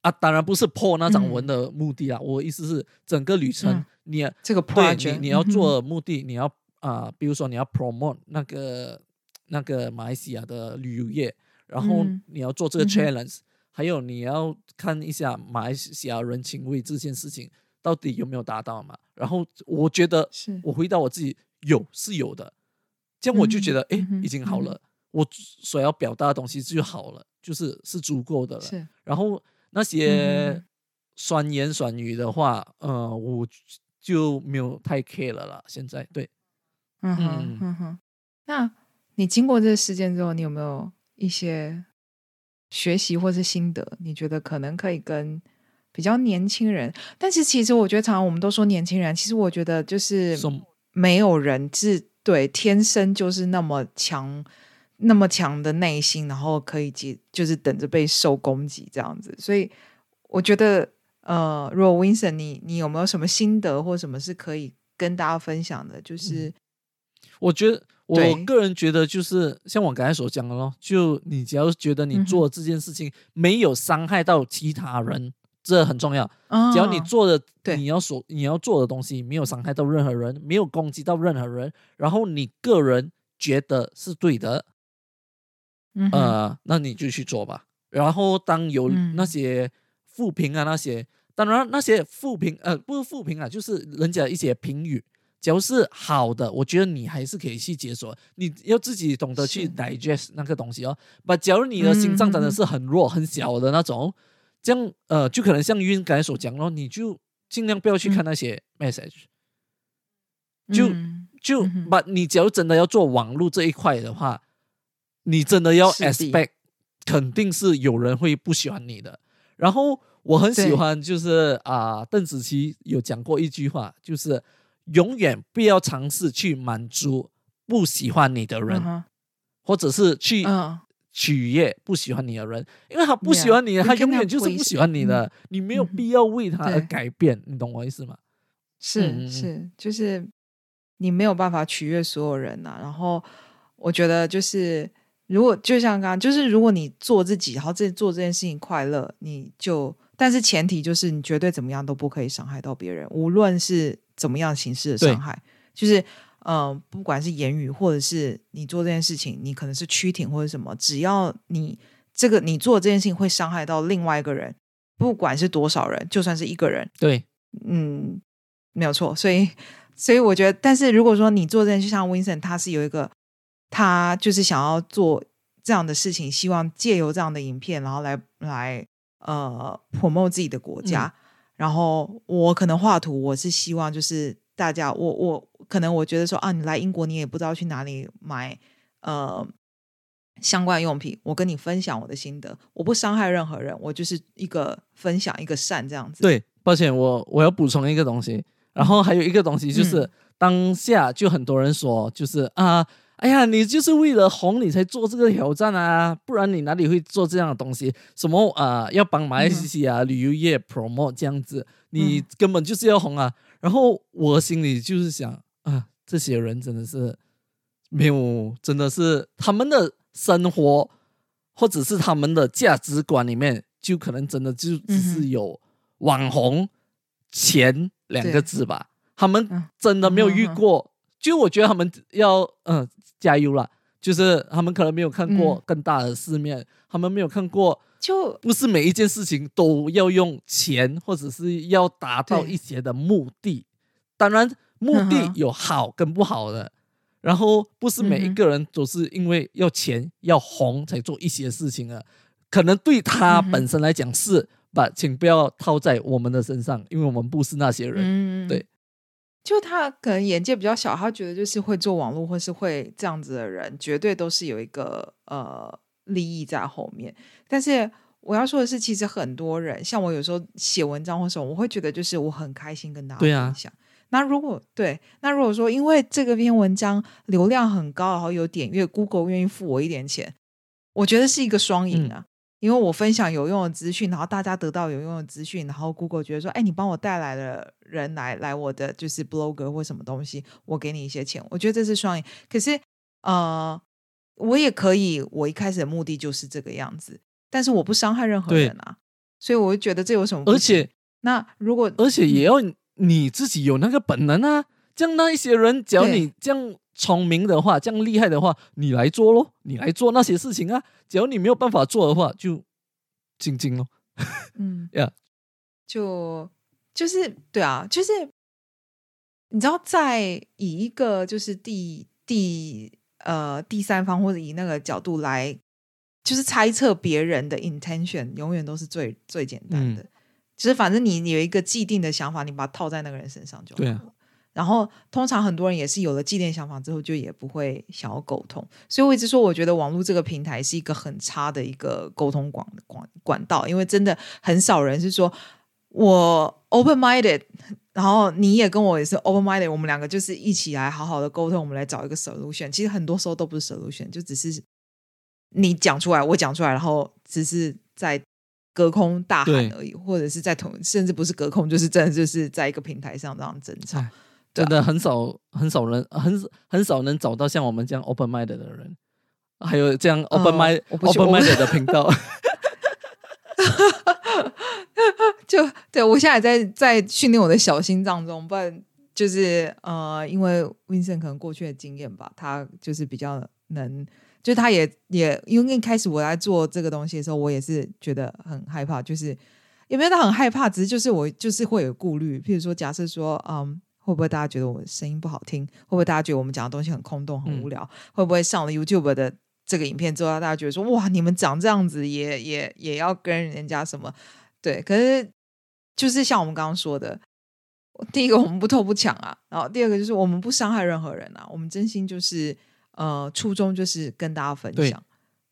啊，当然不是破那张文的目的啊，我意思是整个旅程你这个 project 你你要做的目的，你要啊，比如说你要 promote 那个。那个马来西亚的旅游业，然后你要做这个 challenge，还有你要看一下马来西亚人情味这件事情到底有没有达到嘛？然后我觉得，是我回答我自己有是有的，这样我就觉得哎，已经好了，我所要表达的东西就好了，就是是足够的了。然后那些酸言酸语的话，呃，我就没有太 care 了啦。现在对，嗯哼嗯哼，那你经过这个事件之后，你有没有一些学习或是心得？你觉得可能可以跟？比较年轻人，但是其实我觉得，常常我们都说年轻人，其实我觉得就是没有人是对天生就是那么强、那么强的内心，然后可以接，就是等着被受攻击这样子。所以我觉得，呃，如果 Vincent，你你有没有什么心得或什么是可以跟大家分享的？就是我觉得，我个人觉得，就是像我刚才所讲的咯，就你只要觉得你做这件事情没有伤害到其他人。这很重要，只要你做的，你要所你要做的东西没有伤害到任何人，没有攻击到任何人，然后你个人觉得是对的，呃，那你就去做吧。然后当有那些负评啊，那些当然那些负评，呃，不是负评啊，就是人家一些评语，假如是好的，我觉得你还是可以去解锁。你要自己懂得去 digest 那个东西哦。把假如你的心脏真的是很弱很小的那种。这样呃，就可能像晕刚才所讲咯，你就尽量不要去看那些 message，就就把你假如真的要做网络这一块的话，你真的要 expect 肯定是有人会不喜欢你的。然后我很喜欢就是啊，邓紫棋有讲过一句话，就是永远不要尝试去满足不喜欢你的人，或者是去。取悦不喜欢你的人，因为他不喜欢你，他永远就是不喜欢你的，你没有必要为他而改变，你懂我意思吗？是是，就是你没有办法取悦所有人呐。然后我觉得，就是如果就像刚刚，就是如果你做自己，然后这做这件事情快乐，你就，但是前提就是你绝对怎么样都不可以伤害到别人，无论是怎么样形式的伤害，就是。嗯，不管是言语，或者是你做这件事情，你可能是躯挺或者什么，只要你这个你做这件事情会伤害到另外一个人，不管是多少人，就算是一个人，对，嗯，没有错。所以，所以我觉得，但是如果说你做这件事，像 Vincent，他是有一个，他就是想要做这样的事情，希望借由这样的影片，然后来来呃 promote 自己的国家。然后我可能画图，我是希望就是大家，我我。可能我觉得说啊，你来英国，你也不知道去哪里买呃相关用品。我跟你分享我的心得，我不伤害任何人，我就是一个分享一个善这样子。对，抱歉，我我要补充一个东西，然后还有一个东西就是当下就很多人说，就是啊，哎呀，你就是为了红你才做这个挑战啊，不然你哪里会做这样的东西？什么啊，要帮马来西亚旅游业 promote 这样子，你根本就是要红啊。然后我心里就是想。啊，这些人真的是没有，真的是他们的生活或者是他们的价值观里面，就可能真的就只是有网红钱两个字吧。他们真的没有遇过，就我觉得他们要嗯加油了。就是他们可能没有看过更大的世面，他们没有看过，就不是每一件事情都要用钱或者是要达到一些的目的。当然。目的有好跟不好的，然后不是每一个人都是因为要钱要红才做一些事情啊。可能对他本身来讲是，把请不要套在我们的身上，因为我们不是那些人。对，就他可能眼界比较小，他觉得就是会做网络或是会这样子的人，绝对都是有一个呃利益在后面。但是我要说的是，其实很多人像我有时候写文章或什么，我会觉得就是我很开心跟大家分享。那如果对，那如果说因为这个篇文章流量很高，然后有点阅，Google 愿意付我一点钱，我觉得是一个双赢啊。因为我分享有用的资讯，然后大家得到有用的资讯，然后 Google 觉得说，哎，你帮我带来了人来来我的就是 blogger 或什么东西，我给你一些钱，我觉得这是双赢。可是呃，我也可以，我一开始的目的就是这个样子，但是我不伤害任何人啊，所以我就觉得这有什么？而且那如果而且也要。你自己有那个本能啊！这样那一些人，只要你这样聪明的话，这样厉害的话，你来做咯，你来做那些事情啊。只要你没有办法做的话，就静静咯。嗯，[laughs] 呀，就就是对啊，就是你知道，在以一个就是第第呃第三方或者以那个角度来，就是猜测别人的 intention，永远都是最最简单的。其实反正你有一个既定的想法，你把它套在那个人身上就好了。然后，通常很多人也是有了既定想法之后，就也不会想要沟通。所以我一直说，我觉得网络这个平台是一个很差的一个沟通管管管道，因为真的很少人是说我 open minded，[laughs] 然后你也跟我也是 open minded，我们两个就是一起来好好的沟通，我们来找一个 solution。其实很多时候都不是 solution，就只是你讲出来，我讲出来，然后只是在隔空大喊而已，或者是在同，甚至不是隔空，就是真的就是在一个平台上这样争吵。真的很少很少人很很少能找到像我们这样 open mind 的人，还有这样 open mind open mind 的频道。[laughs] 就对我现在在在训练我的小心脏中，不然就是呃，因为 Vincent 可能过去的经验吧，他就是比较能，就他也也因为一开始我在做这个东西的时候，我也是觉得很害怕，就是也没有他很害怕，只是就是我就是会有顾虑，譬如说假设说嗯。会不会大家觉得我声音不好听？会不会大家觉得我们讲的东西很空洞、很无聊？会不会上了 YouTube 的这个影片之后，大家觉得说哇，你们长这样子也也也要跟人家什么？对，可是就是像我们刚刚说的，第一个我们不偷不抢啊，然后第二个就是我们不伤害任何人啊，我们真心就是呃初衷就是跟大家分享，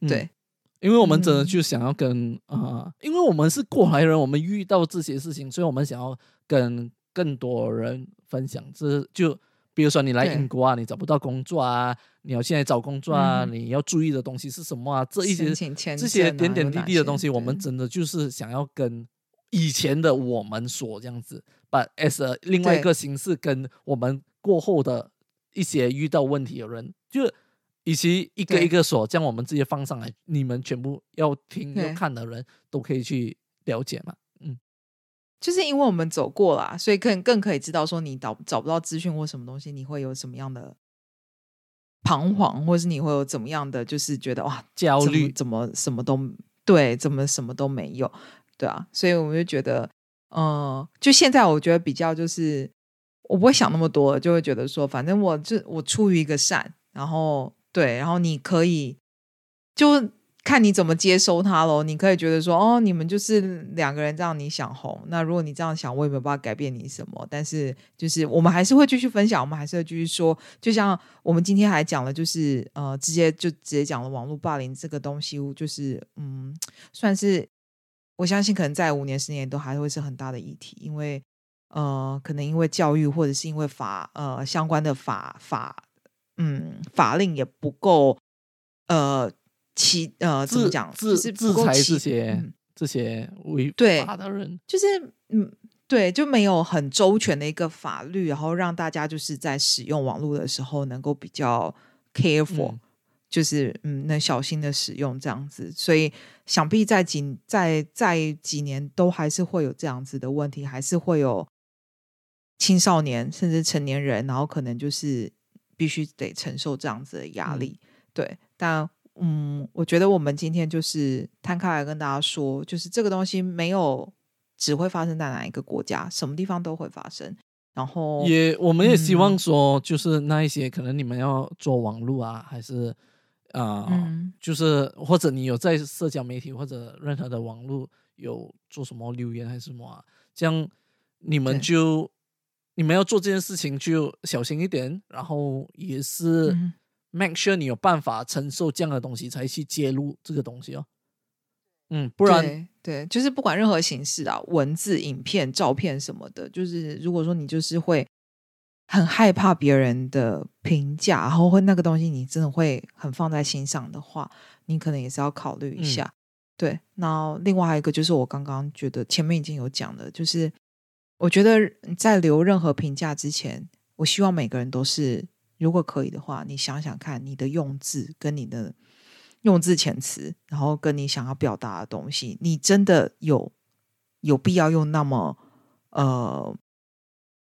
对，因为我们真的就想要跟啊，因为我们是过来人，我们遇到这些事情，所以我们想要跟更多人。分享这就比如说你来英国啊，你找不到工作啊，你要现在找工作啊，你要注意的东西是什么啊？这一些这些点点滴滴的东西，我们真的就是想要跟以前的我们说这样子，把 as 另外一个形式跟我们过后的一些遇到问题的人，就以及一个一个说，将我们这些放上来，你们全部要听要看的人都可以去了解嘛。就是因为我们走过啦，所以更更可以知道说你找找不到资讯或什么东西，你会有什么样的彷徨，或是你会有怎么样的，就是觉得哇焦虑，怎么什么都对，怎么什么都没有，对啊，所以我们就觉得，嗯，就现在我觉得比较就是我不会想那么多，就会觉得说，反正我这我出于一个善，然后对，然后你可以就。看你怎么接收它喽。你可以觉得说，哦，你们就是两个人这样，你想红。那如果你这样想，我也没有办法改变你什么。但是，就是我们还是会继续分享，我们还是会继续说。就像我们今天还讲了，就是呃，直接就直接讲了网络霸凌这个东西，就是嗯，算是我相信可能在五年、十年都还会是很大的议题，因为呃，可能因为教育或者是因为法呃相关的法法嗯法令也不够呃。其呃，怎么讲？制制裁这些这些违法的人，就是嗯，对，就没有很周全的一个法律，然后让大家就是在使用网络的时候能够比较 careful，就是嗯，能小心的使用这样子。所以想必在几在在几年都还是会有这样子的问题，还是会有青少年甚至成年人，然后可能就是必须得承受这样子的压力。对，但。嗯，我觉得我们今天就是摊开来跟大家说，就是这个东西没有只会发生在哪一个国家，什么地方都会发生。然后也，我们也希望说，就是那一些可能你们要做网络啊，还是啊，就是或者你有在社交媒体或者任何的网络有做什么留言还是什么，啊，这样你们就你们要做这件事情就小心一点，然后也是。Make sure 你有办法承受这样的东西，才去揭露这个东西哦。嗯，不然对，就是不管任何形式啊，文字、影片、照片什么的，就是如果说你就是会很害怕别人的评价，然后会那个东西你真的会很放在心上的话，你可能也是要考虑一下。对，那另外还有一个就是我刚刚觉得前面已经有讲的，就是我觉得在留任何评价之前，我希望每个人都是。如果可以的话，你想想看，你的用字跟你的用字遣词，然后跟你想要表达的东西，你真的有有必要用那么呃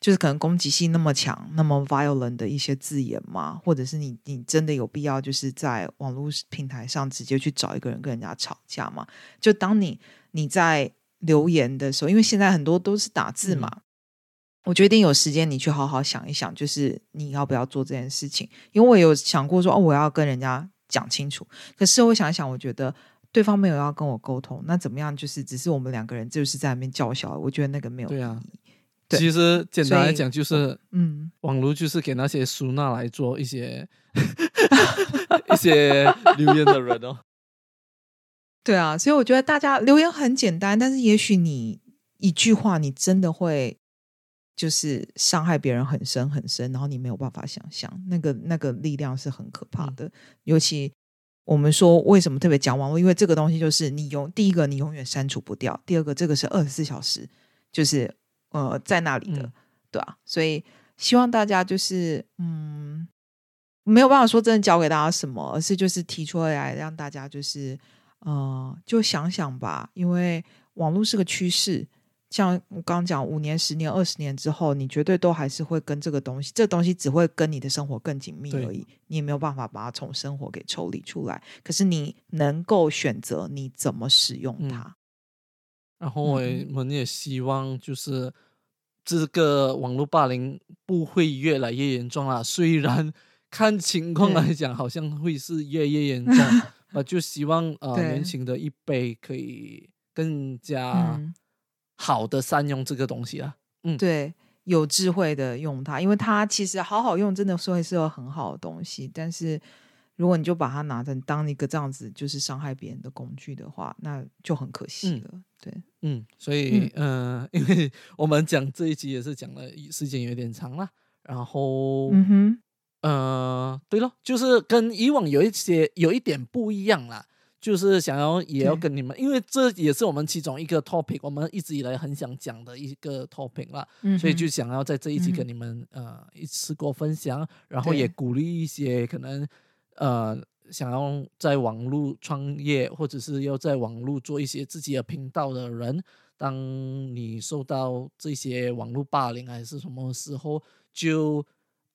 就是可能攻击性那么强、那么 violent 的一些字眼吗？或者是你你真的有必要就是在网络平台上直接去找一个人跟人家吵架吗？就当你你在留言的时候，因为现在很多都是打字嘛。我决定有时间，你去好好想一想，就是你要不要做这件事情。因为我有想过说，哦，我要跟人家讲清楚。可是我想一想，我觉得对方没有要跟我沟通，那怎么样？就是只是我们两个人就是在那边叫嚣，我觉得那个没有意义。对，其实简单来讲，就是嗯，网络就是给那些苏娜来做一些 [laughs] 一些留言的人哦。[laughs] 对啊，所以我觉得大家留言很简单，但是也许你一句话，你真的会。就是伤害别人很深很深，然后你没有办法想象那个那个力量是很可怕的。尤其我们说为什么特别讲网络，因为这个东西就是你永第一个你永远删除不掉，第二个这个是二十四小时就是呃在那里的，对啊。所以希望大家就是嗯没有办法说真的教给大家什么，而是就是提出来让大家就是呃就想想吧，因为网络是个趋势。像我刚刚讲，五年、十年、二十年之后，你绝对都还是会跟这个东西，这东西只会跟你的生活更紧密而已。你也没有办法把它从生活给抽离出来。可是你能够选择你怎么使用它。然后我们也希望，就是这个网络霸凌不会越来越严重了。虽然 [laughs] 看情况来讲，好像会是越来越严重。[laughs] 啊，就希望呃年轻的一辈可以更加。好的，善用这个东西啊，嗯，对，有智慧的用它，因为它其实好好用，真的是会是个很好的东西。但是如果你就把它拿成当一个这样子，就是伤害别人的工具的话，那就很可惜了。对，嗯，所以，嗯，因为 [laughs] 我们讲这一集也是讲了时间有点长了，然后，嗯哼，呃，对了，就是跟以往有一些有一点不一样啦。就是想要也要跟你们，因为这也是我们其中一个 topic，我们一直以来很想讲的一个 topic 啦，所以就想要在这一期跟你们呃一次过分享，然后也鼓励一些可能呃想要在网络创业或者是要在网络做一些自己的频道的人，当你受到这些网络霸凌还是什么时候，就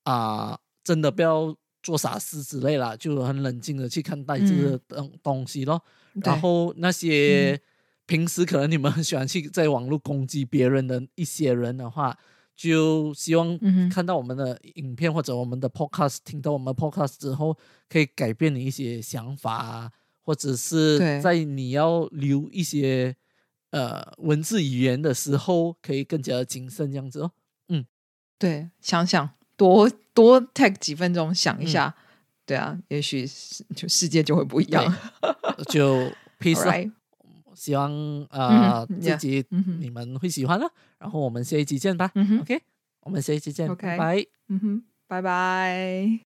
啊真的不要。做傻事之类啦，就很冷静的去看待这个东东西咯。然后那些平时可能你们很喜欢去在网络攻击别人的一些人的话，就希望看到我们的影片或者我们的 podcast，听到我们 podcast 之后，可以改变你一些想法，或者是在你要留一些呃文字语言的时候，可以更加的谨慎这样子哦。嗯，对，想想。多多 take 几分钟想一下，对啊，也许就世界就会不一样。就 [laughs] peace，希望啊自己你们会喜欢了。然后我们下一集见吧。OK，我们下一集见。拜。嗯哼，拜拜。